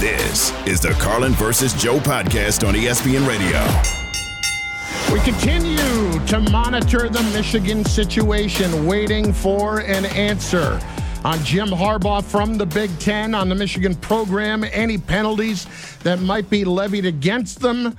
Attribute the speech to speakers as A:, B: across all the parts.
A: This is the Carlin versus Joe podcast on ESPN Radio.
B: We continue to monitor the Michigan situation, waiting for an answer. On Jim Harbaugh from the Big Ten on the Michigan program, any penalties that might be levied against them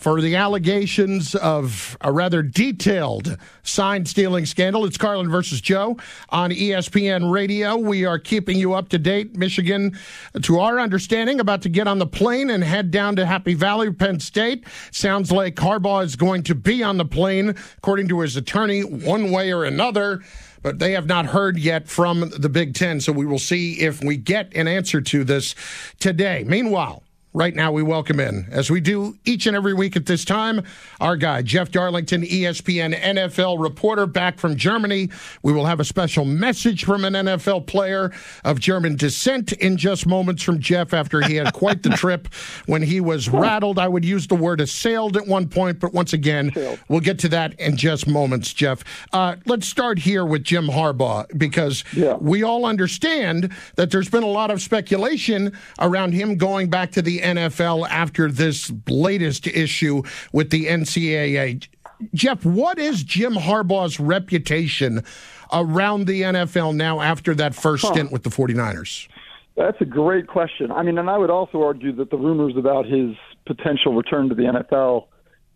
B: for the allegations of a rather detailed sign stealing scandal. It's Carlin versus Joe on ESPN Radio. We are keeping you up to date. Michigan, to our understanding, about to get on the plane and head down to Happy Valley, Penn State. Sounds like Harbaugh is going to be on the plane, according to his attorney, one way or another but they have not heard yet from the Big Ten. So we will see if we get an answer to this today. Meanwhile, Right now, we welcome in, as we do each and every week at this time, our guy, Jeff Darlington, ESPN NFL reporter back from Germany. We will have a special message from an NFL player of German descent in just moments from Jeff after he had quite the trip when he was rattled. I would use the word assailed at one point, but once again, we'll get to that in just moments, Jeff. Uh, let's start here with Jim Harbaugh because yeah. we all understand that there's been a lot of speculation around him going back to the NFL after this latest issue with the NCAA. Jeff, what is Jim Harbaugh's reputation around the NFL now after that first huh. stint with the 49ers?
C: That's a great question. I mean, and I would also argue that the rumors about his potential return to the NFL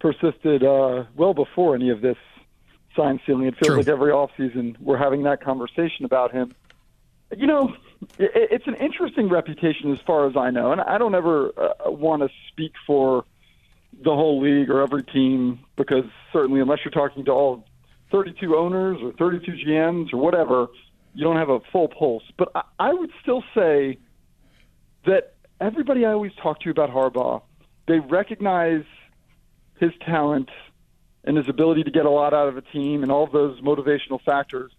C: persisted uh, well before any of this sign stealing. It feels True. like every offseason we're having that conversation about him. You know, it's an interesting reputation as far as I know, and I don't ever uh, want to speak for the whole league or every team because certainly, unless you're talking to all 32 owners or 32 GMs or whatever, you don't have a full pulse. But I, I would still say that everybody I always talk to about Harbaugh, they recognize his talent and his ability to get a lot out of a team and all of those motivational factors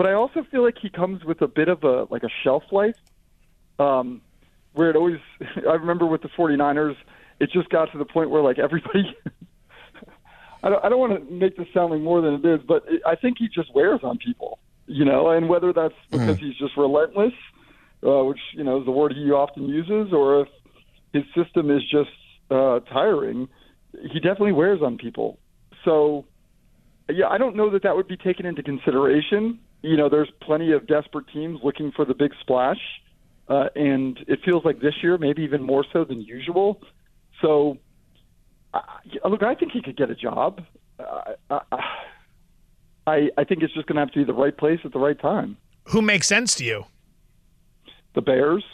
C: but I also feel like he comes with a bit of a like a shelf life, um, where it always. I remember with the 49ers, it just got to the point where like everybody. I don't, I don't want to make this sounding more than it is, but it, I think he just wears on people, you know, and whether that's because mm. he's just relentless, uh, which you know is the word he often uses, or if his system is just uh, tiring, he definitely wears on people. So, yeah, I don't know that that would be taken into consideration you know, there's plenty of desperate teams looking for the big splash, uh, and it feels like this year maybe even more so than usual. So, uh, look, I think he could get a job. Uh, I I think it's just going to have to be the right place at the right time.
D: Who makes sense to you?
C: The Bears,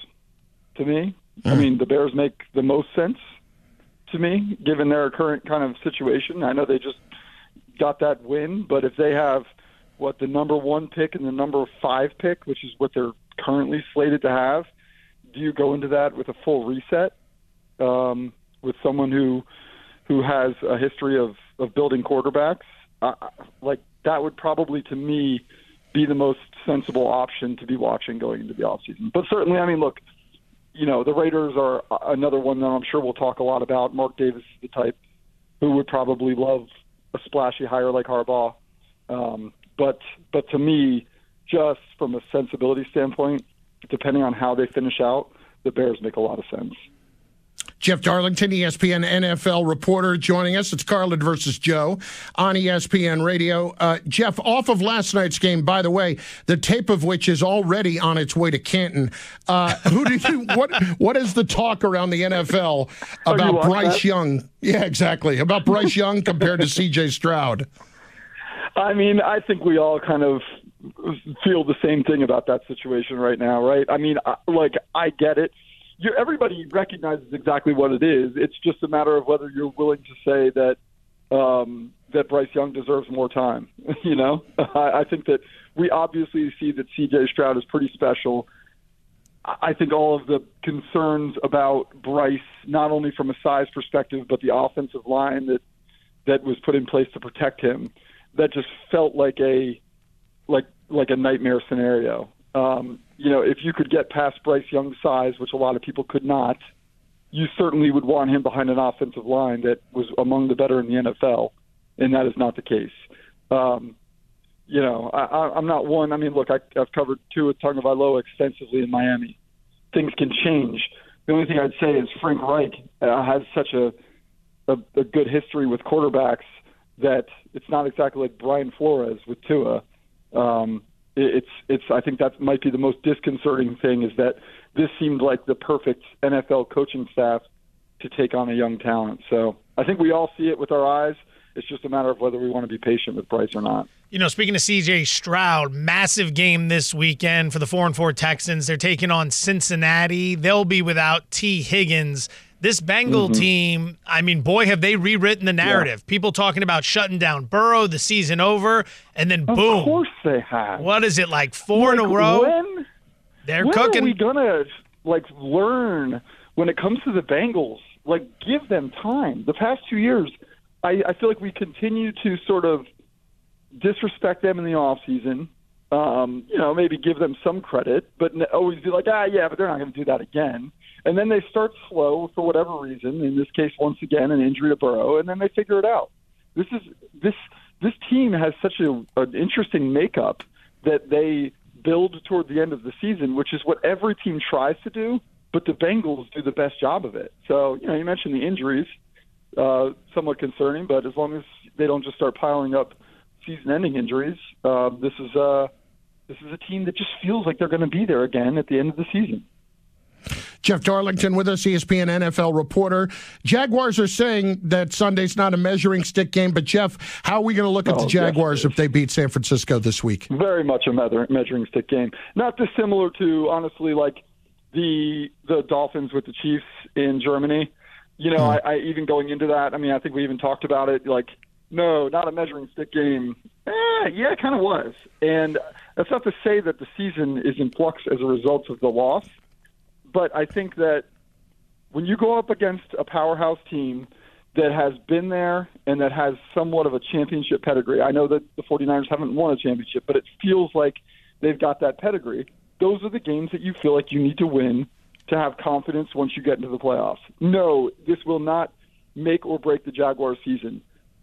C: to me. Mm. I hmm. mean, the Bears make the most sense to me, given their current kind of situation. I know they just got that win, but if they have what the number one pick and the number five pick, which is what they're currently slated to have, do you go into that with a full reset um, with someone who who has a history of of building quarterbacks? Uh, like that would probably, to me, be the most sensible option to be watching going into the offseason. But certainly, I mean, look, you know, the Raiders are another one that I'm sure we'll talk a lot about. Mark Davis is the type who would probably love a splashy hire like Harbaugh. Um, but but to me, just from a sensibility standpoint, depending on how they finish out, the Bears make a lot of sense.
B: Jeff Darlington, ESPN NFL reporter, joining us. It's Carlin versus Joe on ESPN Radio. Uh, Jeff, off of last night's game, by the way, the tape of which is already on its way to Canton. Uh, who did you? what What is the talk around the NFL about Bryce that? Young? Yeah, exactly. About Bryce Young compared to C.J. Stroud.
C: I mean, I think we all kind of feel the same thing about that situation right now, right? I mean, like I get it. you everybody recognizes exactly what it is. It's just a matter of whether you're willing to say that um, that Bryce Young deserves more time. you know, I, I think that we obviously see that C.J. Stroud is pretty special. I think all of the concerns about Bryce, not only from a size perspective, but the offensive line that that was put in place to protect him that just felt like a like like a nightmare scenario. Um, you know, if you could get past Bryce Young's size, which a lot of people could not, you certainly would want him behind an offensive line that was among the better in the NFL, and that is not the case. Um, you know, I, I'm not one. I mean, look, I, I've covered Tua Tagovailoa extensively in Miami. Things can change, the only thing I'd say is Frank Reich uh, has such a, a a good history with quarterbacks that it's not exactly like Brian Flores with Tua. Um, it, it's it's I think that might be the most disconcerting thing is that this seemed like the perfect NFL coaching staff to take on a young talent. So I think we all see it with our eyes. It's just a matter of whether we want to be patient with Bryce or not.
D: You know, speaking of CJ Stroud, massive game this weekend for the 4 and 4 Texans. They're taking on Cincinnati. They'll be without Tee Higgins. This Bengal mm-hmm. team, I mean, boy, have they rewritten the narrative. Yeah. People talking about shutting down Burrow, the season over, and then
C: of
D: boom.
C: Of course they have.
D: What is it, like four like in a row?
C: When,
D: They're
C: when
D: cooking.
C: are we going to, like, learn when it comes to the Bengals? Like, give them time. The past two years – I, I feel like we continue to sort of disrespect them in the off season. Um, you know, maybe give them some credit, but always be like, ah, yeah, but they're not going to do that again. And then they start slow for whatever reason. In this case, once again, an injury to Burrow, and then they figure it out. This is this this team has such a, an interesting makeup that they build toward the end of the season, which is what every team tries to do. But the Bengals do the best job of it. So, you know, you mentioned the injuries uh, somewhat concerning. But as long as they don't just start piling up season-ending injuries, uh, this is uh, this is a team that just feels like they're going to be there again at the end of the season.
B: Jeff Darlington with us, ESPN NFL reporter. Jaguars are saying that Sunday's not a measuring stick game, but Jeff, how are we going to look at oh, the Jaguars yes, if they beat San Francisco this week?
C: Very much a measuring stick game. Not dissimilar to honestly like the the Dolphins with the Chiefs in Germany. You know, hmm. I, I even going into that, I mean, I think we even talked about it. Like, no, not a measuring stick game. Eh, yeah, it kind of was. And that's not to say that the season is in flux as a result of the loss, but I think that when you go up against a powerhouse team that has been there and that has somewhat of a championship pedigree, I know that the 49ers haven't won a championship, but it feels like they've got that pedigree. Those are the games that you feel like you need to win to have confidence once you get into the playoffs. No, this will not make or break the Jaguars season.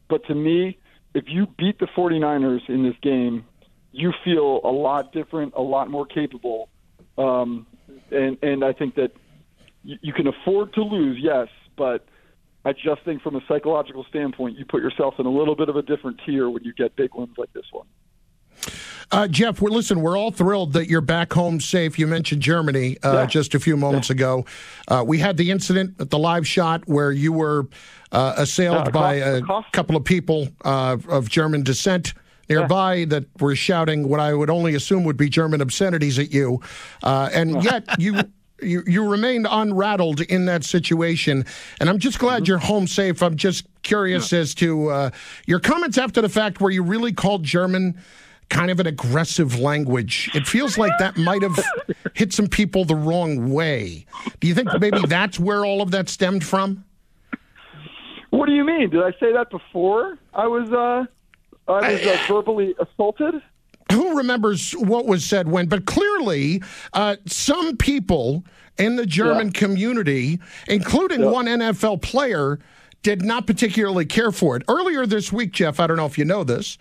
C: But to me, if you beat the 49ers in this game, you feel a lot different, a lot more capable. Um, and, and I think that you, you can afford to lose, yes, but I just think from a psychological standpoint, you put yourself in a little bit of a different tier when you get big wins like this one.
B: Uh, Jeff, we're listen. We're all thrilled that you're back home safe. You mentioned Germany uh, yeah. just a few moments yeah. ago. Uh, we had the incident at the live shot where you were uh, assailed by a couple of people uh, of German descent nearby yeah. that were shouting what I would only assume would be German obscenities at you, uh, and yet you. You, you remained unrattled in that situation, and I'm just glad mm-hmm. you're home safe. I'm just curious as to your comments after the fact, where you really called German kind of an aggressive language. It feels like that might have hit some people the wrong way. Do you think maybe that's where all of that stemmed from?
C: What do you mean? Did I say that before? I was uh, I was uh, verbally assaulted.
B: Who remembers what was said when? But clearly, uh, some people in the German yeah. community, including yeah. one NFL player, did not particularly care for it. Earlier this week, Jeff, I don't know if you know this,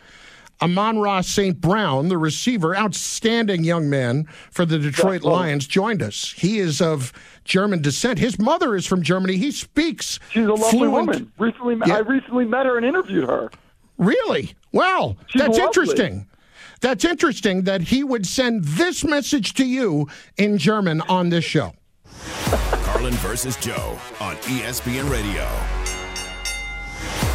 B: Amon-Ra St. Brown, the receiver, outstanding young man for the Detroit Lions, joined us. He is of German descent. His mother is from Germany. He speaks.
C: She's a lovely fluent, woman. Recently, yeah. I recently met her and interviewed her.
B: Really? Well, She's that's lovely. interesting. That's interesting that he would send this message to you in German on this show.
A: Carlin versus Joe on ESPN Radio.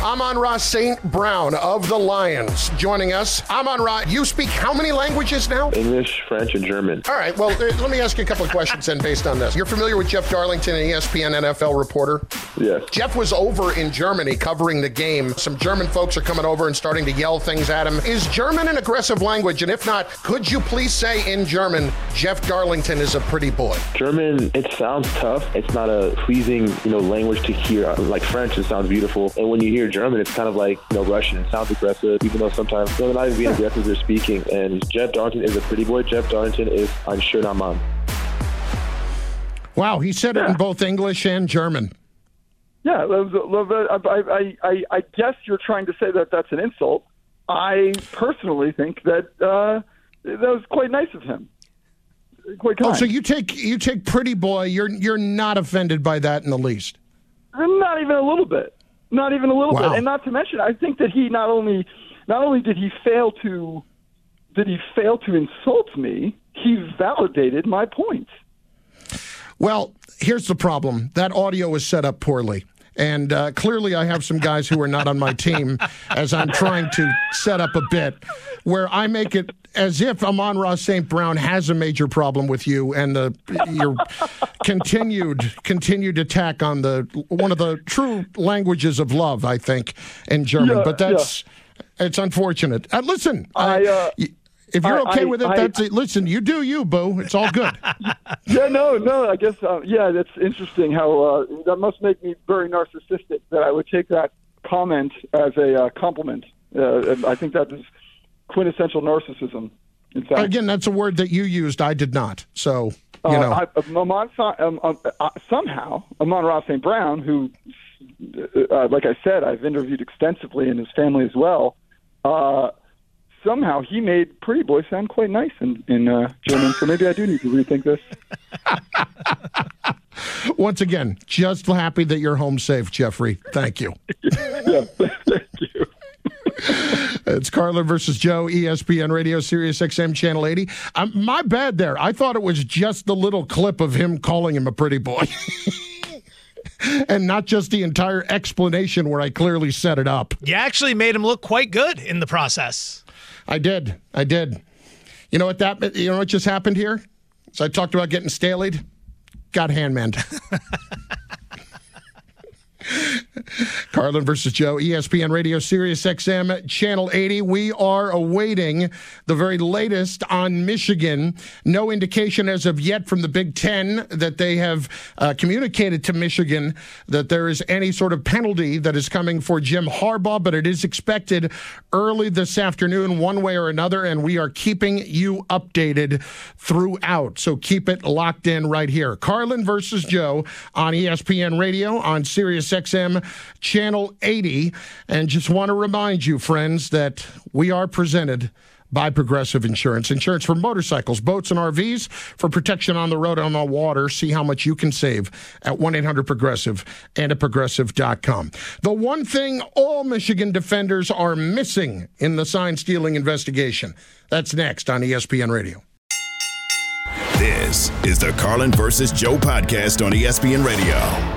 B: Amon-Ra St. Brown of the Lions joining us. Amon-Ra, you speak how many languages now?
E: English, French, and German.
B: All right. Well, uh, let me ask you a couple of questions then based on this. You're familiar with Jeff Darlington, an ESPN NFL reporter?
E: Yes.
B: Jeff was over in Germany covering the game. Some German folks are coming over and starting to yell things at him. Is German an aggressive language? And if not, could you please say in German, Jeff Darlington is a pretty boy?
E: German, it sounds tough. It's not a pleasing, you know, language to hear. Like French, it sounds beautiful. And when you hear German, it's kind of like you know Russian. It sounds aggressive, even though sometimes they're not even being aggressive. They're speaking. And Jeff Darlington is a pretty boy. Jeff Darlington is I'm sure, not Mann.
B: Wow, he said it in both English and German.
C: Yeah, I, I, I guess you're trying to say that that's an insult. I personally think that uh, that was quite nice of him. quite kind.
B: Oh, so you take you take Pretty Boy. You're you're not offended by that in the least.
C: I'm Not even a little bit. Not even a little
B: Wow.
C: bit. And not to mention, I think that he not only not only did he fail to did he fail to insult me, he validated my point.
B: Well, here's the problem. That audio is set up poorly. And uh, clearly, I have some guys who are not on my team as I'm trying to set up a bit where I make it as if Amon-Ra St. Brown has a major problem with you and the your continued continued attack on the one of the true languages of love, I think, in German.
C: Yeah,
B: but that's it's unfortunate. Uh, listen,
C: I, uh,
B: y- if you're okay
C: I-
B: with it,
C: I-
B: that's it. Listen, you do you, boo. It's all good.
C: Yeah, no, no. I guess uh, yeah, that's interesting. How uh, that must make me very narcissistic that I would take that comment as a uh, compliment. Uh, I think that is quintessential narcissism.
B: Again, that's a word that you used. I did not. So, you
C: uh,
B: know.
C: I, Amon, um, um, uh, somehow Amon-Ra St. Brown, who, uh, like I said, I've interviewed extensively and his family as well. Uh, somehow he made Pretty Boy sound quite nice in, in uh, German. So maybe I do need to rethink this.
B: Once again, just happy that you're home safe, Jeffrey. Thank you.
C: yeah, thank you.
B: It's Carlin versus Joe, ESPN Radio, Sirius XM Channel 80. Um, my bad there. I thought it was just the little clip of him calling him a pretty boy. and not just the entire explanation where I clearly set it up.
D: You actually made him look quite good in the process.
B: I did. I did. You know what that you know what just happened here? So I talked about getting stalied. Got handmanned. Carlin versus Joe, ESPN Radio, Sirius XM, Channel 80. We are awaiting the very latest on Michigan. No indication as of yet from the Big Ten that they have uh, communicated to Michigan that there is any sort of penalty that is coming for Jim Harbaugh, but it is expected early this afternoon, one way or another, and we are keeping you updated throughout. So keep it locked in right here. Carlin versus Joe on ESPN Radio, on Sirius XM Channel 80. And just want to remind you, friends, that we are presented by Progressive Insurance. Insurance for motorcycles, boats, and RVs for protection on the road and on the water. See how much you can save at 1 800 Progressive and at progressive.com. The one thing all Michigan defenders are missing in the sign stealing investigation. That's next on ESPN Radio.
A: This is the Carlin versus Joe podcast on ESPN Radio.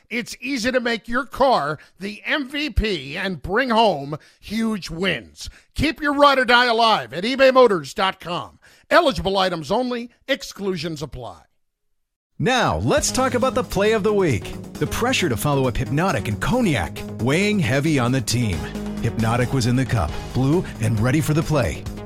B: it's easy to make your car the MVP and bring home huge wins. Keep your ride or die alive at ebaymotors.com. Eligible items only, exclusions apply.
F: Now, let's talk about the play of the week. The pressure to follow up Hpnotiq and Cognac, weighing heavy on the team. Hpnotiq was in the cup, blue, and ready for the play.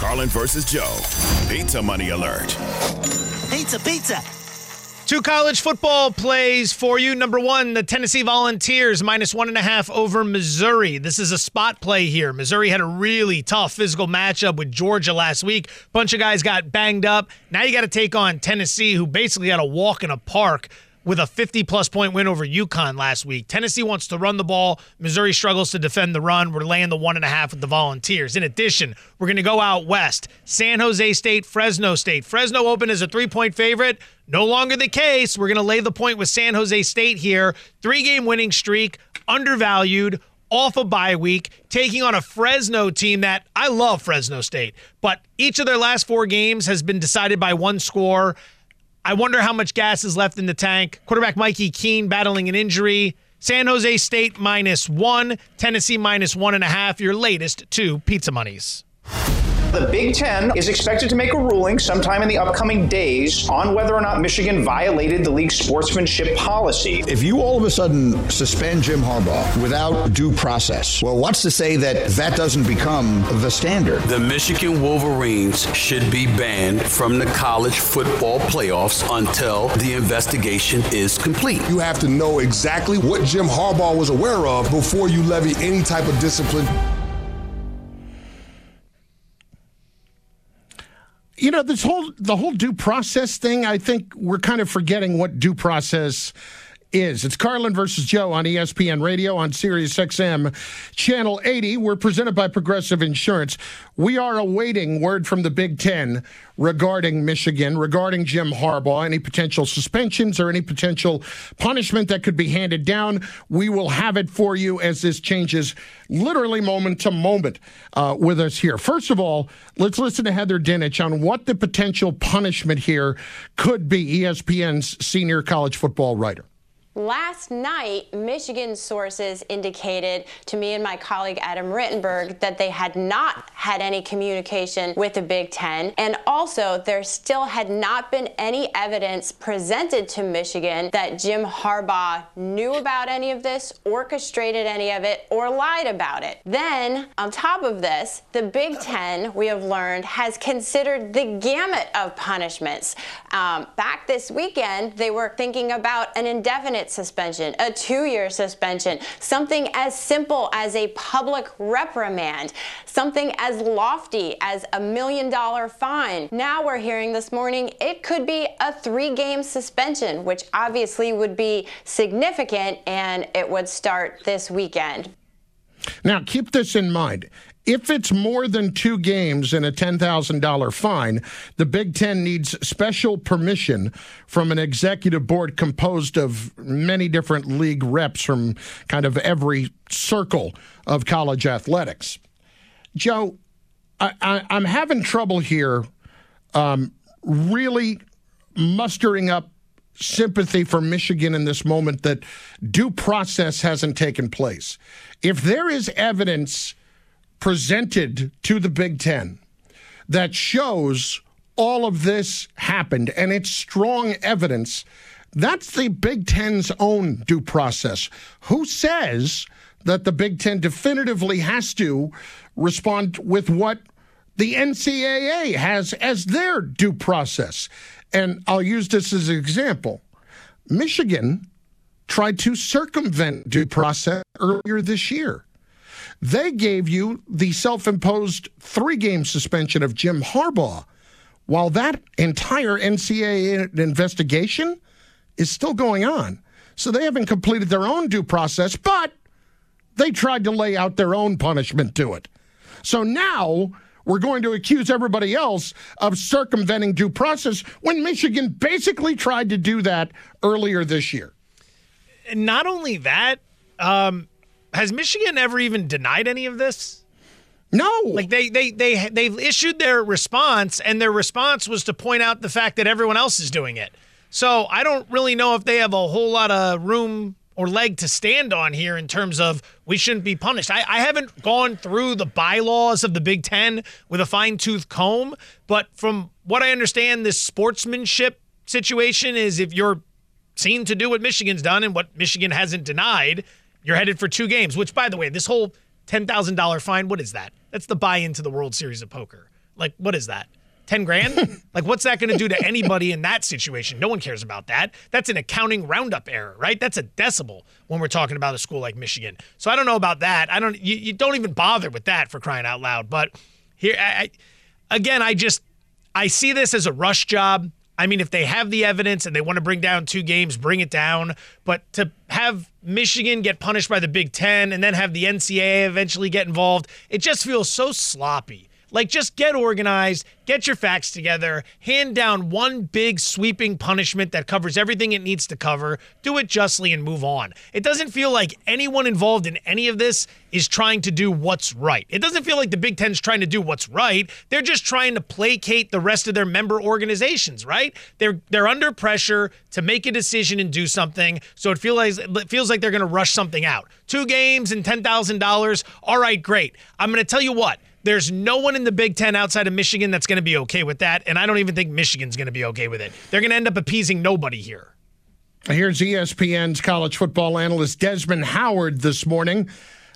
A: Carlin versus Joe. Pizza money alert.
G: Pizza, pizza.
D: Two college football plays for you. Number one, the Tennessee Volunteers minus one and a half over Missouri. This is a spot play here. Missouri had a really tough physical matchup with Georgia last week. Bunch of guys got banged up. Now you got to take on Tennessee, who basically had a walk in a park with a 50 plus point win over UConn last week. Tennessee wants to run the ball. Missouri struggles to defend the run. We're laying the one and a half with the Volunteers. In addition, we're going to go out west. San Jose State, Fresno State. Fresno open as a three point favorite. No longer the case. We're going to lay the point with San Jose State here. Three game winning streak, undervalued off a bye week, taking on a Fresno team that I love Fresno State, but each of their last four games has been decided by one score. I wonder how much gas is left in the tank. Quarterback Mikey Keene battling an injury. San Jose State minus one, Tennessee minus one and a half. Your latest two pizza monies.
H: The Big Ten is expected to make a ruling sometime in the upcoming days on whether or not Michigan violated the league's sportsmanship policy.
I: If you all of a sudden suspend Jim Harbaugh without due process, well, what's to say that that doesn't become the standard?
J: The Michigan Wolverines should be banned from the college football playoffs until the investigation is complete.
K: You have to know exactly what Jim Harbaugh was aware of before you levy any type of discipline.
B: You know this whole the whole due process thing i think we're kind of forgetting what due process is. It's Carlin versus Joe on ESPN Radio on Sirius XM Channel 80. We're presented by Progressive Insurance. We are awaiting word from the Big Ten regarding Michigan, regarding Jim Harbaugh, any potential suspensions or any potential punishment that could be handed down. We will have it for you as this changes literally moment to moment uh, with us here. First of all, let's listen to Heather Dinich on what the potential punishment here could be, ESPN's senior college football writer.
L: Last night, Michigan sources indicated to me and my colleague Adam Rittenberg that they had not had any communication with the Big Ten. And also, there still had not been any evidence presented to Michigan that Jim Harbaugh knew about any of this, orchestrated any of it, or lied about it. Then, on top of this, the Big Ten, we have learned, has considered the gamut of punishments. Um, back this weekend, they were thinking about an indefinite suspension, a two year suspension, something as simple as a public reprimand, something as lofty as a million dollar fine. Now we're hearing this morning it could be a three game suspension, which obviously would be significant and it would start this weekend.
B: Now, keep this in mind. If it's more than two games and a $10,000 fine, the Big Ten needs special permission from an executive board composed of many different league reps from kind of every circle of college athletics. Joe, I, am having trouble here um, really mustering up sympathy for Michigan in this moment that due process hasn't taken place. If there is evidence presented to the Big Ten that shows all of this happened and it's strong evidence. That's the Big Ten's own due process. Who says that the Big Ten definitively has to respond with what the NCAA has as their due process? And I'll use this as an example. Michigan tried to circumvent due process earlier this year. They gave you the self imposed three game suspension of Jim Harbaugh, while that entire NCAA investigation is still going on. So they haven't completed their own due process, but they tried to lay out their own punishment to it. So now we're going to accuse everybody else of circumventing due process when Michigan basically tried to do that earlier this year.
D: And Not only that, um, has Michigan ever even denied any of this?
B: No.
D: Like they they they they've issued their response and their response was to point out the fact that everyone else is doing it. So I don't really know if they have a whole lot of room or leg to stand on here in terms of we shouldn't be punished. I, I haven't gone through the bylaws of the Big Ten with a fine tooth comb, but from what I understand, this sportsmanship situation is if you're seen to do what Michigan's done and what Michigan hasn't denied, you're headed for two games, which, by the way, this whole $10,000 fine, what is that? That's the buy into the World Series of Poker. Like, what is that? 10 grand? like, what's that going to do to anybody in that situation? No one cares about that. That's an accounting roundup error, right? That's a decibel when we're talking about a school like Michigan. So I don't know about that. I don't, you, you don't even bother with that for crying out loud. But here, I, I, again, I just, I see this as a rush job. I mean, if they have the evidence and they want to bring down two games, bring it down. But to have Michigan get punished by the Big Ten and then have the NCAA eventually get involved, it just feels so sloppy. Like, just get organized, get your facts together, hand down one big sweeping punishment that covers everything it needs to cover, do it justly, and move on. It doesn't feel like anyone involved in any of this is trying to do what's right. It doesn't feel like the Big Ten's trying to do what's right. They're just trying to placate the rest of their member organizations, right? They're they're under pressure to make a decision and do something. So it feels like it feels like they're going to rush something out. Two games and ten thousand dollars. All right, great. I'm going to tell you what. There's no one in the Big Ten outside of Michigan that's going to be okay with that. And I don't even think Michigan's going to be okay with it. They're going to end up appeasing nobody here.
B: Here's ESPN's college football analyst Desmond Howard this morning.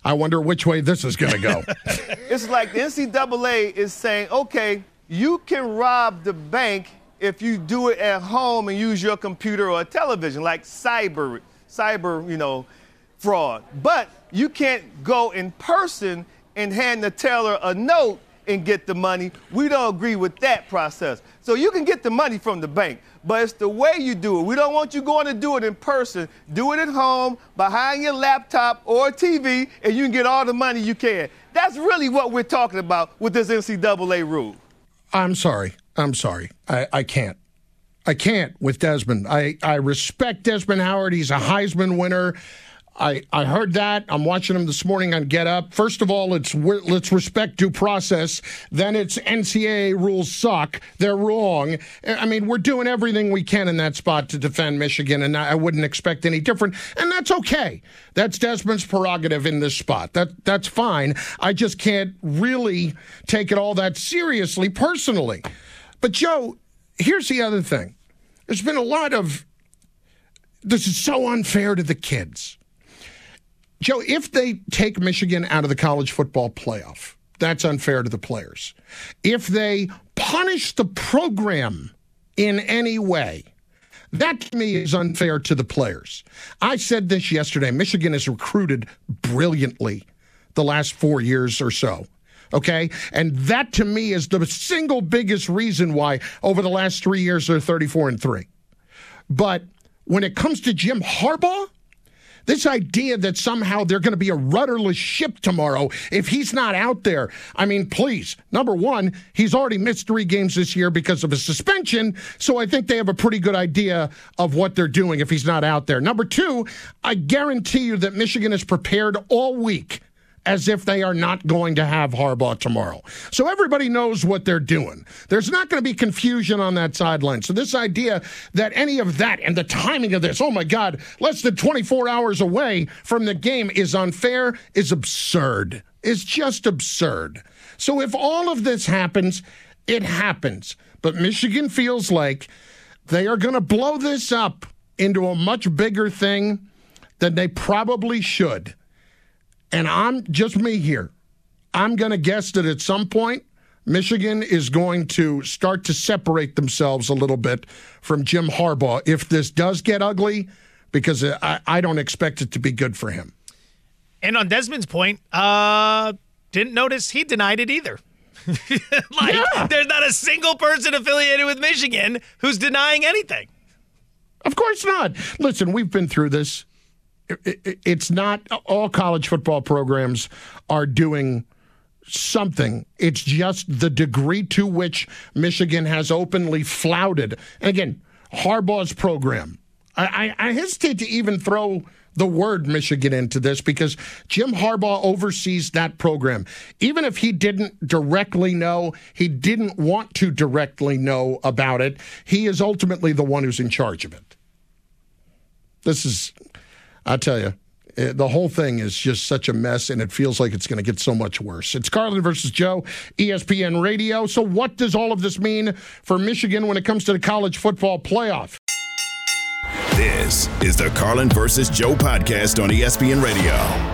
B: I wonder which way this is going to go.
M: it's like the NCAA is saying, okay, you can rob the bank if you do it at home and use your computer or television, like cyber, cyber, you know, fraud. But you can't go in person and hand the teller a note and get the money. We don't agree with that process. So you can get the money from the bank, but it's the way you do it. We don't want you going to do it in person. Do it at home, behind your laptop or TV, and you can get all the money you can. That's really what we're talking about with this NCAA rule.
B: I'm sorry. I'm sorry. I, I can't. I can't with Desmond. I, I respect Desmond Howard. He's a Heisman winner. I, I heard that. I'm watching him this morning on Get Up. First of all, it's let's respect due process. Then it's NCAA rules suck. They're wrong. I mean, we're doing everything we can in that spot to defend Michigan, and I wouldn't expect any different. And that's okay. That's Desmond's prerogative in this spot. That that's fine. I just can't really take it all that seriously personally. But Joe, here's the other thing. There's been a lot of this is so unfair to the kids. Joe, if they take Michigan out of the college football playoff, that's unfair to the players. If they punish the program in any way, that to me is unfair to the players. I said this yesterday. Michigan has recruited brilliantly the last four years or so. Okay. And that to me is the single biggest reason why over the last three years they're 34 and 3. But when it comes to Jim Harbaugh, this idea that somehow they're going to be a rudderless ship tomorrow if he's not out there. I mean, please. Number one, he's already missed three games this year because of a suspension. So I think they have a pretty good idea of what they're doing if he's not out there. Number two, I guarantee you that Michigan is prepared all week as if they are not going to have Harbaugh tomorrow. So everybody knows what they're doing. There's not going to be confusion on that sideline. So this idea that any of that and the timing of this, oh my God, less than 24 hours away from the game is unfair, is absurd. Is just absurd. So if all of this happens, it happens. But Michigan feels like they are going to blow this up into a much bigger thing than they probably should. And I'm just me here. I'm going to guess that at some point, Michigan is going to start to separate themselves a little bit from Jim Harbaugh if this does get ugly, because I, I don't expect it to be good for him.
D: And on Desmond's point, uh, didn't notice he denied it either. like, yeah. there's not a single person affiliated with Michigan who's denying anything.
B: Of course not. Listen, we've been through this it's not all college football programs are doing something. It's just the degree to which Michigan has openly flouted. And again, Harbaugh's program. I, I, I hesitate to even throw the word Michigan into this because Jim Harbaugh oversees that program. Even if he didn't directly know, he didn't want to directly know about it, he is ultimately the one who's in charge of it. This is I tell you, it, eh, the whole thing is just such a mess, and it feels like it's going to get so much worse. It's Carlin versus Joe, ESPN Radio. So, what does all of this mean for Michigan when it comes to the college football playoff?
A: This is the Carlin versus Joe podcast on ESPN Radio.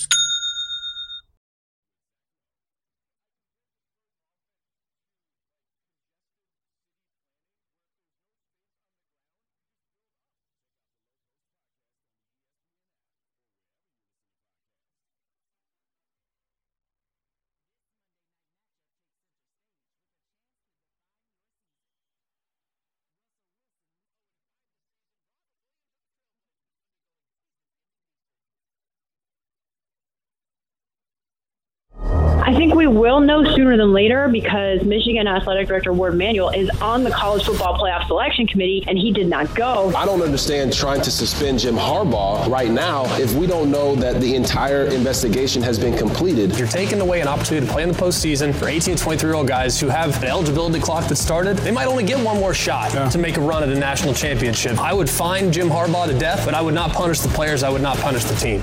N: I think we will know sooner than later because Michigan Athletic Director Warde Manuel is on the college football playoff selection committee and he did not go.
K: I don't understand trying to suspend Jim Harbaugh right now if we don't know that the entire investigation has been completed.
O: You're taking away an opportunity to play in the postseason for 18 to 23 year old guys who have an eligibility clock that started. They might only get one more shot yeah. to make a run at a national championship. I would fine Jim Harbaugh to death, but I would not punish the players. I would not punish the team.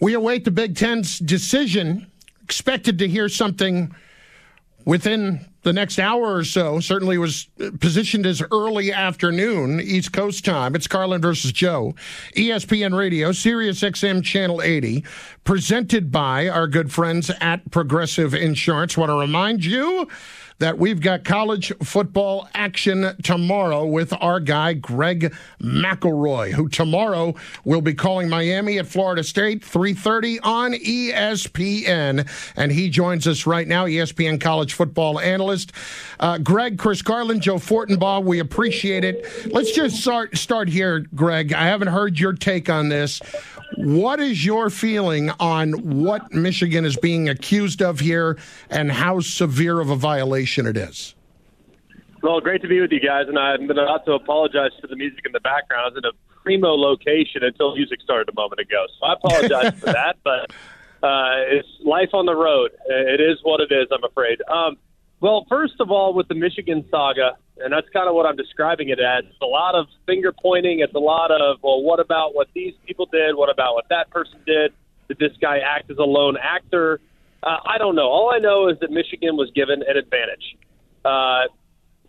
B: We await the Big Ten's decision. Expected to hear something within the next hour or so. Certainly was positioned as early afternoon East Coast time. It's Carlin versus Joe, ESPN Radio, Sirius XM Channel 80, presented by our good friends at Progressive Insurance. Want to remind you that we've got college football action tomorrow with our guy, Greg McElroy, who tomorrow will be calling Miami at Florida State, 3.30 on ESPN. And he joins us right now, ESPN college football analyst. Uh, Greg, Chris Carlin, Joe Fortenbaugh, we appreciate it. Let's just start, start here, Greg. I haven't heard your take on this. What is your feeling on what Michigan is being accused of here and how severe of a violation it is?
P: Well, great to be with you guys, and I'm about to apologize for the music in the background. I was in a primo location until music started a moment ago, so I apologize for that. But uh, it's life on the road. It is what it is. I'm afraid. Um, well, first of all, with the Michigan saga, and that's kind of what I'm describing it as. It's a lot of finger pointing. It's a lot of, well, what about what these people did? What about what that person did? Did this guy act as a lone actor? Uh, I don't know. All I know is that Michigan was given an advantage. Uh,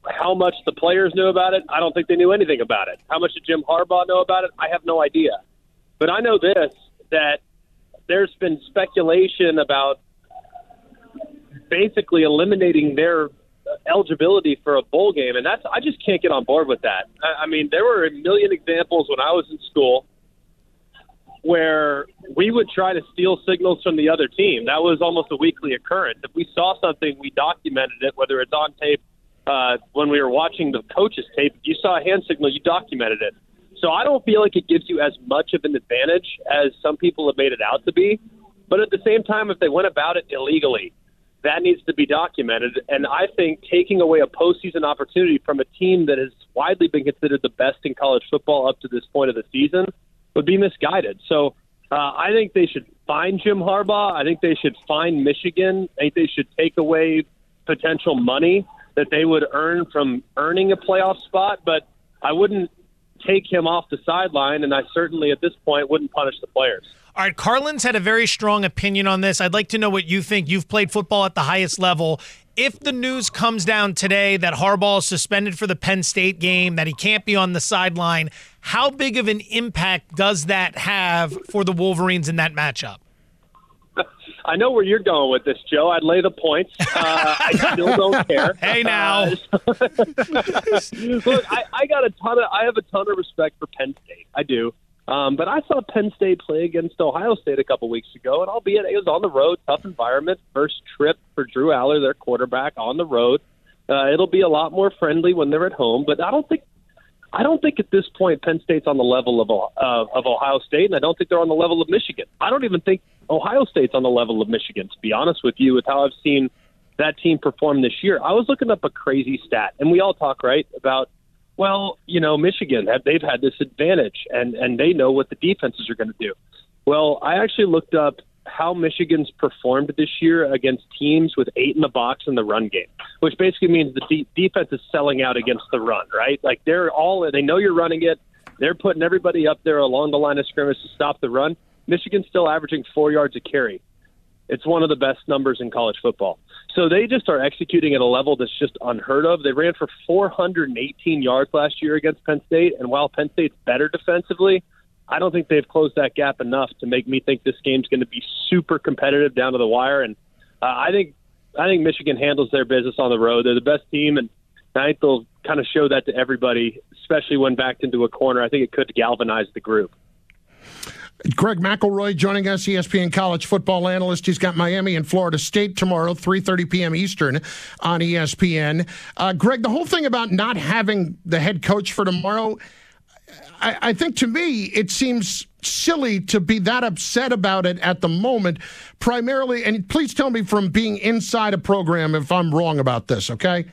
P: how much the players knew about it, I don't think they knew anything about it. How much did Jim Harbaugh know about it? I have no idea. But I know this that there's been speculation about basically eliminating their eligibility for a bowl game, and that's I just can't get on board with that. I, I mean, there were a million examples when I was in school where we would try to steal signals from the other team. That was almost a weekly occurrence. If we saw something, we documented it, whether it's on tape. Uh, when we were watching the coach's tape, if you saw a hand signal, you documented it. So I don't feel like it gives you as much of an advantage as some people have made it out to be. But at the same time, if they went about it illegally, that needs to be documented. And I think taking away a postseason opportunity from a team that has widely been considered the best in college football up to this point of the season would be misguided. So uh, I think they should find Jim Harbaugh. I think they should find Michigan. I think they should take away potential money that they would earn from earning a playoff spot. But I wouldn't take him off the sideline, and I certainly at this point wouldn't punish the players.
D: All right, Carlin's had a very strong opinion on this. I'd like to know what you think. You've played football at the highest level. If the news comes down today that Harbaugh is suspended for the Penn State game, that he can't be on the sideline, how big of an impact does that have for the Wolverines in that matchup?
P: I know where you're going with this, Joe. I'd lay the points. Uh, I still don't care.
D: hey, now. Uh,
P: look, I, I got a ton of. I have a ton of respect for Penn State. I do. Um, but I saw Penn State play against Ohio State a couple weeks ago, and albeit it was on the road, tough environment, first trip for Drew Allar, their quarterback, on the road. Uh, it'll be a lot more friendly when they're at home, but I don't think I don't think at this point Penn State's on the level of uh, of Ohio State, and I don't think they're on the level of Michigan. I don't even think Ohio State's on the level of Michigan. To be honest with you, with how I've seen that team perform this year, I was looking up a crazy stat, and we all talk right about well, you know, Michigan they've had this advantage, and and they know what the defenses are going to do. Well, I actually looked up how Michigan's performed this year against teams with eight in the box in the run game, which basically means the de- defense is selling out against the run, right? Like they're all they know you're running it. They're putting everybody up there along the line of scrimmage to stop the run. Michigan's still averaging four yards a carry. It's one of the best numbers in college football. So they just are executing at a level that's just unheard of. They ran for 418 yards last year against Penn State, and while Penn State's better defensively, I don't think they've closed that gap enough to make me think this game's going to be super competitive down to the wire. And uh, I think I think Michigan handles their business on the road. They're the best team, and I think they'll kind of show that to everybody, especially when backed into a corner. I think it could galvanize the group.
B: Greg McElroy joining us, ESPN college football analyst. He's got Miami and Florida State tomorrow, 3.30 p.m. Eastern on ESPN. Uh, Greg, the whole thing about not having the head coach for tomorrow – I, I think to me, it seems silly to be that upset about it at the moment, primarily, and please tell me from being inside a program if I'm wrong about this, okay?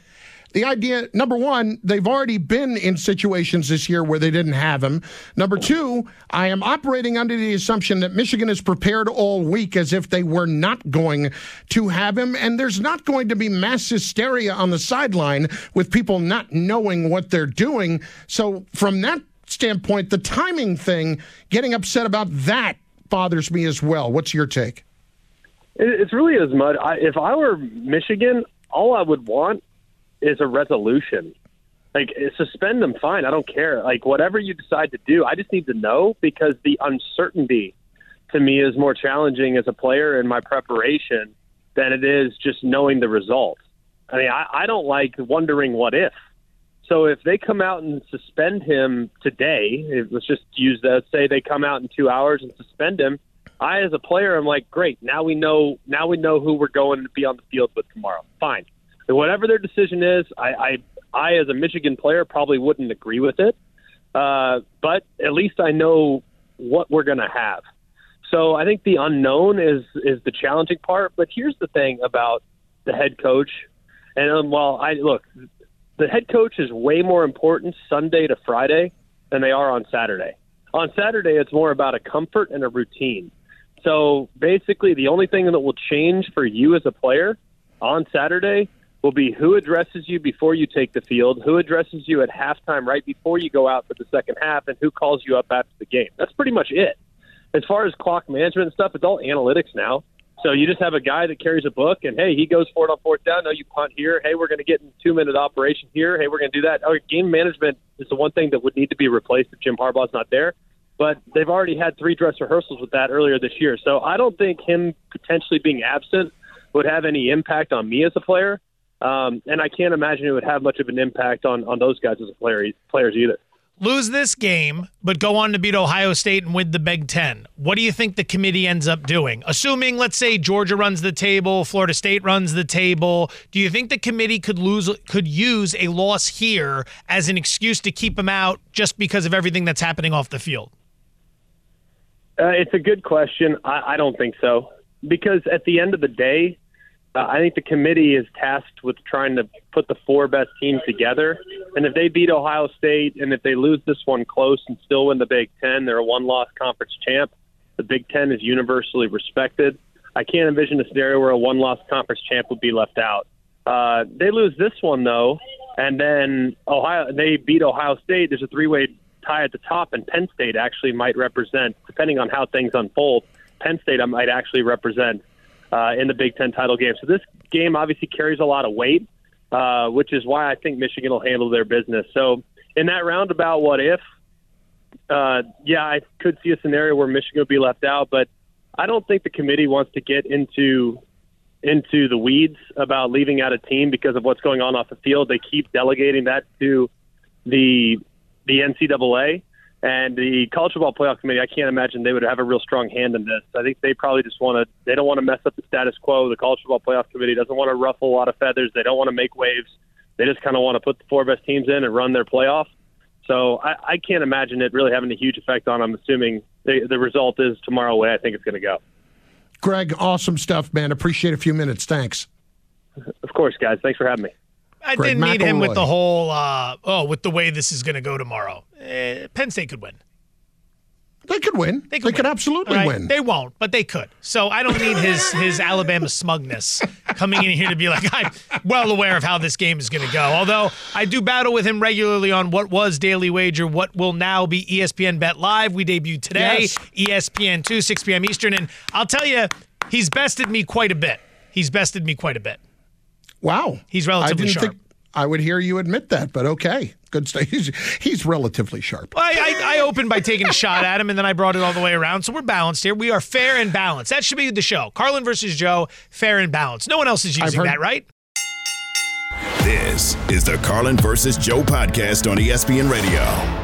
B: The idea, number one, they've already been in situations this year where they didn't have him. Number two, I am operating under the assumption that Michigan is prepared all week as if they were not going to have him. And there's not going to be mass hysteria on the sideline with people not knowing what they're doing. So, from that standpoint, the timing thing, getting upset about that bothers me as well. What's your take?
P: It's really as much. I, if I were Michigan, all I would want is a resolution. Like eh, suspend them, fine. I don't care. Like whatever you decide to do, I just need to know because the uncertainty to me is more challenging as a player in my preparation than it is just knowing the result. I mean, I, I don't like wondering what if. So if they come out and suspend him today, let's just use that. Say they come out in two hours and suspend him. I, as a player, I'm like, great. Now we know. Now we know who we're going to be on the field with tomorrow. Fine. Whatever their decision is, I, I, I, as a Michigan player, probably wouldn't agree with it. Uh, but at least I know what we're going to have. So I think the unknown is is the challenging part. But here's the thing about the head coach. And um, while I look, the head coach is way more important Sunday to Friday than they are on Saturday. On Saturday, it's more about a comfort and a routine. So basically, the only thing that will change for you as a player on Saturday will be who addresses you before you take the field, who addresses you at halftime right before you go out for the second half, and who calls you up after the game. That's pretty much it. As far as clock management and stuff, it's all analytics now. So you just have a guy that carries a book, and hey, he goes for it on fourth down. No, you punt here. Hey, we're going to get in two minute operation here. Hey, we're going to do that. Oh, game management is the one thing that would need to be replaced if Jim Harbaugh's not there. But they've already had three dress rehearsals with that earlier this year. So I don't think him potentially being absent would have any impact on me as a player. Um, and I can't imagine it would have much of an impact on, on those guys as a player, players either
D: lose this game, but go on to beat Ohio State and win the Big Ten, what do you think the committee ends up doing? Assuming, let's say, Georgia runs the table, Florida State runs the table, do you think the committee could lose could use a loss here as an excuse to keep them out just because of everything that's happening off the field?
P: Uh, it's a good question. I, I don't think so because at the end of the day, uh, I think the committee is tasked with trying to put the four best teams together. And if they beat Ohio State and if they lose this one close and still win the Big Ten, they're a one loss conference champ. The Big Ten is universally respected. I can't envision a scenario where a one loss conference champ would be left out. Uh, they lose this one, though, and then Ohio they beat Ohio State. There's a three way tie at the top, and Penn State actually might represent, depending on how things unfold, Penn State might actually represent uh, in the Big Ten title game. So this game obviously carries a lot of weight, uh, which is why I think Michigan will handle their business. So in that roundabout, what if? Uh, yeah, I could see a scenario where Michigan would be left out, but I don't think the committee wants to get into into the weeds about leaving out a team because of what's going on off the field. They keep delegating that to the the NCAA and the college football playoff committee. I can't imagine they would have a real strong hand in this. I think they probably just want to. They don't want to mess up the status quo. The college football playoff committee doesn't want to ruffle a lot of feathers. They don't want to make waves. They just kind of want to put the four best teams in and run their playoff. So I, I can't imagine it really having a huge effect on. I'm assuming the, the result is tomorrow way I think it's going to go.
B: Greg, awesome stuff, man. Appreciate a few minutes. Thanks.
P: Of course, guys. Thanks for having me.
D: I Greg didn't need him with the whole, uh, oh, with the way this is going to go tomorrow. Uh, Penn State could win.
B: They could win. They could, they could absolutely right? win.
D: They won't, but they could. So I don't need his his Alabama smugness coming in here to be like I'm well aware of how this game is going to go. Although I do battle with him regularly on what was Daily Wager, what will now be ESPN Bet Live. We debuted today, yes. ESPN two, 6 p.m. Eastern, and I'll tell you, he's bested me quite a bit. He's bested me quite a bit.
B: Wow,
D: he's relatively sharp.
B: Think- I would hear you admit that, but okay. Good stuff. He's, he's relatively sharp.
D: I, I, I, opened by taking a shot at him, and then I brought it all the way around. So we're balanced here. We are fair and balanced. That should be the show. Carlin versus Joe, fair and balanced. No one else is using heard- that, right?
A: This is the Carlin versus Joe podcast on ESPN Radio.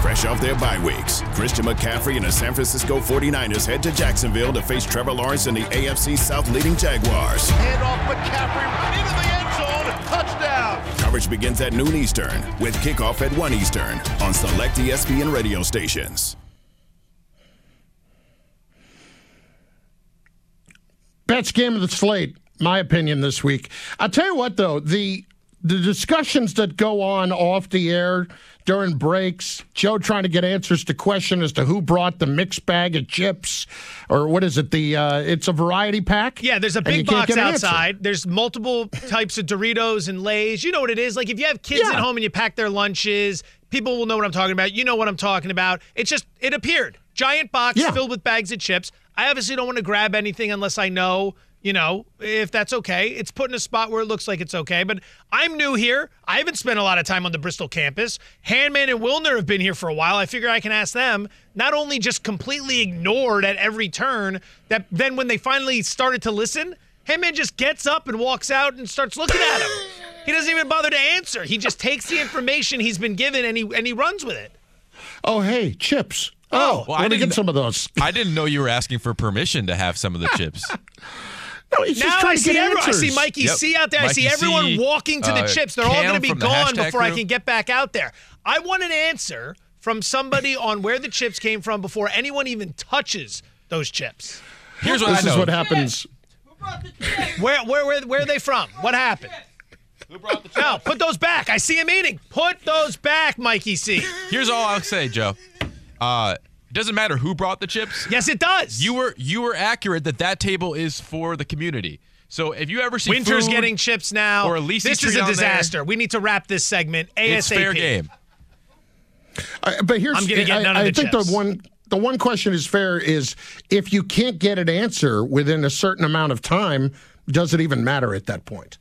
A: Fresh off their bye weeks, Christian McCaffrey and the San Francisco 49ers head to Jacksonville to face Trevor Lawrence and the AFC South leading Jaguars.
Q: Hand off McCaffrey into the end zone. Touchdown.
A: Coverage begins at noon Eastern with kickoff at 1 Eastern on select ESPN radio stations.
B: Best game of the slate, my opinion, this week. I'll tell you what, though, the the discussions that go on off the air during breaks, Joe trying to get answers to question as to who brought the mixed bag of chips, or what is it? The uh, it's a variety pack.
D: Yeah, there's a big box outside. There's multiple types of Doritos and Lay's. You know what it is. Like if you have kids yeah. at home and you pack their lunches, people will know what I'm talking about. You know what I'm talking about. It's just it appeared giant box yeah. filled with bags of chips. I obviously don't want to grab anything unless I know you know, if that's okay. It's put in a spot where it looks like it's okay. But I'm new here. I haven't spent a lot of time on the Bristol campus. Handman and Wilner have been here for a while. I figure I can ask them. Not only just completely ignored at every turn, that then when they finally started to listen, Handman just gets up and walks out and starts looking at him. He doesn't even bother to answer. He just takes the information he's been given and he and he runs with it.
B: Oh, hey, chips. Oh, well, I didn't get some of those.
R: I didn't know you were asking for permission to have some of the chips.
B: No, he's now I
D: see
B: everyone.
D: I see Mikey yep. C out there. Mikey I see everyone C, walking to uh, the chips. They're Cam all going to be gone before crew. I can get back out there. I want an answer from somebody on where the chips came from before anyone even touches those chips.
R: Here's what
B: this
R: I know.
B: is what happens.
D: Where, where, where, where are they from? What happened? Who brought the chips? No, put those back. I see him eating. Put those back, Mikey C.
R: Here's all I'll say, Joe. Uh, it doesn't matter who brought the chips.
D: Yes, it does.
R: You were you were accurate that that table is for the community. So if you ever see
D: Winter's
R: food
D: getting chips now.
R: or a Lisi
D: this is a
R: on there,
D: disaster. We need to wrap this segment ASAP.
R: it's fair game.
B: I, but here's
D: I'm gonna get
B: I,
D: none of
B: I think
D: chips.
B: the one the one question is fair is if you can't get an answer within a certain amount of time, does it even matter at that point?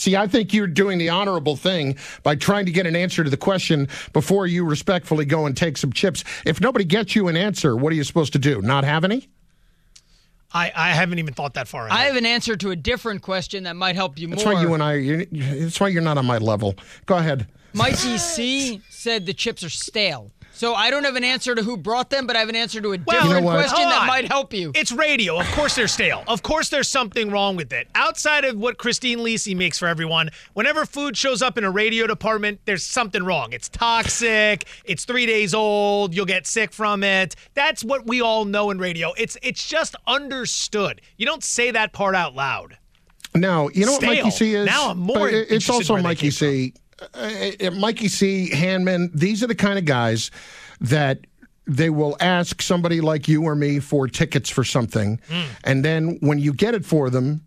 B: See, I think you're doing the honorable thing by trying to get an answer to the question before you respectfully go and take some chips. If nobody gets you an answer, what are you supposed to do? Not have any?
D: I, I haven't even thought that far. Ahead.
S: I have an answer to a different question that might help you
B: That's
S: more.
B: That's why you and I. you- That's why you're not on my level. Go ahead.
S: Mikey C said the chips are stale. So I don't have an answer to who brought them, but I have an answer to a
D: Well,
S: different
B: what?
S: question that might help you.
D: It's radio. Of course they're stale. Of course there's something wrong with it. Outside of what Christine Lisi makes for everyone, whenever food shows up in a radio department, there's something wrong. It's toxic. It's three days old. You'll get sick from it. That's what we all know in radio. It's it's just understood. You don't say that part out loud.
B: No, you know what
D: Stale.
B: Mikey C is?
D: Now I'm more
B: But It's
D: interested
B: also
D: where they
B: Mikey
D: came
B: C. Uh, uh, Mikey C. Handman. These are the kind of guys that they will ask somebody like you or me for tickets for something,
D: Hmm.
B: and then when you get it for them,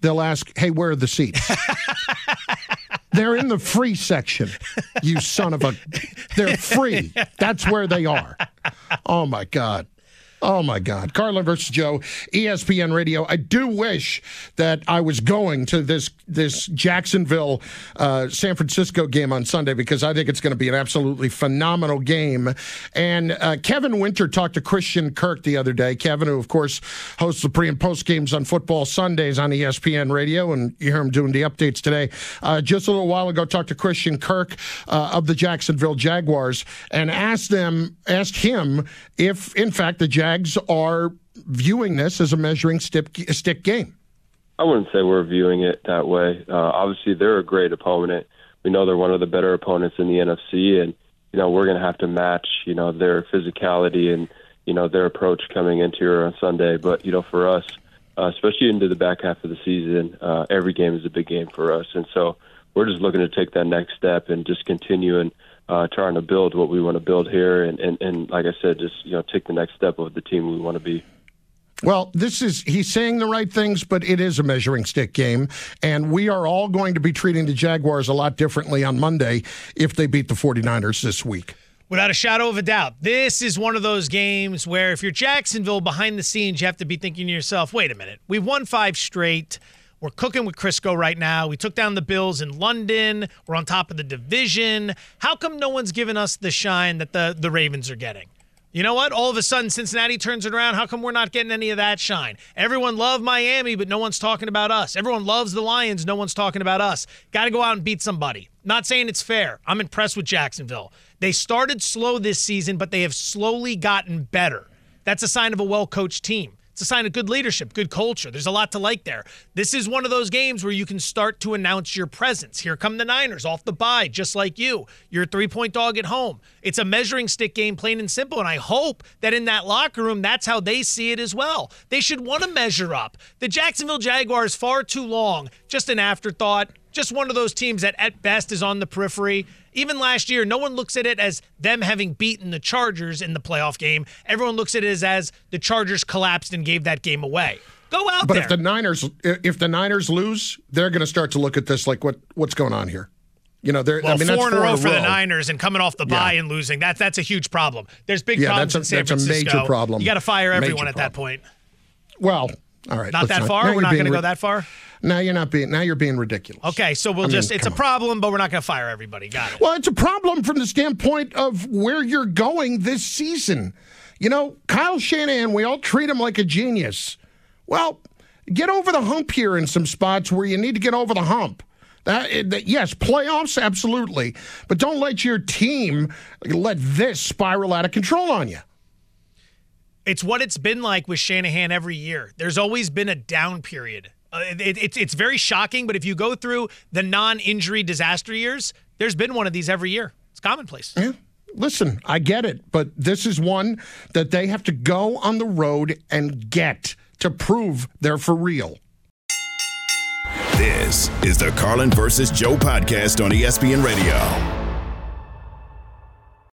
B: they'll ask, "Hey, where are the seats?" They're in the free section. You son of a. They're free. That's where they are. Oh my God. Oh my God. Carlin versus Joe, ESPN Radio. I do wish that I was going to this this Jacksonville uh, San Francisco game on Sunday because I think it's going to be an absolutely phenomenal game. And uh, Kevin Winter talked to Christian Kirk the other day. Kevin, who of course hosts the pre and post games on Football Sundays on ESPN Radio, and you hear him doing the updates today. Uh, just a little while ago, talked to Christian Kirk uh, of the Jacksonville Jaguars and asked them, asked him if in fact the Jags are viewing this as a measuring stick, game.
E: I wouldn't say we're viewing it that way. Uh, obviously, they're a great opponent. We know they're one of the better opponents in the NFC, and you know we're going to have to match you know their physicality and you know their approach coming into here on Sunday. But you know for us, uh, especially into the back half of the season, uh, every game is a big game for us, and so we're just looking to take that next step and just continue and uh, trying to build what we want to build here, and, and and like I said, just you know take the next step of the team we want to be.
B: Well, this is, he's saying the right things, but it is a measuring stick game. And we are all going to be treating the Jaguars a lot differently on Monday if they beat the 49ers this week.
D: Without a shadow of a doubt, this is one of those games where if you're Jacksonville behind the scenes, you have to be thinking to yourself, wait a minute, we've won five straight. We're cooking with Crisco right now. We took down the Bills in London. We're on top of the division. How come no one's given us the shine that the, the Ravens are getting? You know what? All of a sudden, Cincinnati turns it around. How come we're not getting any of that shine? Everyone loved Miami, but no one's talking about us. Everyone loves the Lions. No one's talking about us. Got to go out and beat somebody. Not saying it's fair. I'm impressed with Jacksonville. They started slow this season, but they have slowly gotten better. That's a sign of a well coached team. It's a sign of good leadership, good culture. There's a lot to like there. This is one of those games where you can start to announce your presence. Here come the Niners off the bye, just like you. You're a three point dog at home. It's a measuring stick game, plain and simple. And I hope that in that locker room, that's how they see it as well. They should want to measure up. The Jacksonville Jaguars, far too long, just an afterthought, just one of those teams that at best is on the periphery. Even last year, no one looks at it as them having beaten the Chargers in the playoff game. Everyone looks at it as, as the Chargers collapsed and gave that game away. Go out
B: But
D: there.
B: if the Niners if the Niners lose, they're going to start to look at this like what what's going on here. You know, they're
D: well,
B: I mean that's
D: four in a row for the. Niners and coming off the bye and losing. That's that's a huge problem. There's big
B: Yeah,
D: problems
B: that's
D: in
B: a-
D: San
B: that's a major
D: Francisco.
B: problem.
D: You got to fire
B: Major
D: everyone at that point.
B: Well, all right.
D: Not that far. We're not going to go that far.
B: Now you're not being now you're being ridiculous.
D: Okay, so we'll
B: I mean,
D: just it's a
B: come on.
D: problem, but we're not going to fire everybody. Got it.
B: Well, it's a problem from the standpoint of where you're going this season. You know, Kyle Shanahan, we all treat him like a genius. Well, get over the hump here in some spots where you need to get over the hump. That, eh, that- yes, playoffs, absolutely, but don't let your team let this spiral out of control on you.
D: It's what it's been like with Shanahan every year. There's always been a down period. Uh, it, it's it's very shocking, but if you go through the non-injury disaster years, there's been one of these every year. It's commonplace.
B: Yeah. Listen, I get it, but this is one that they have to go on the road and get to prove they're for real.
A: This is the Carlin versus Joe podcast on ESPN Radio.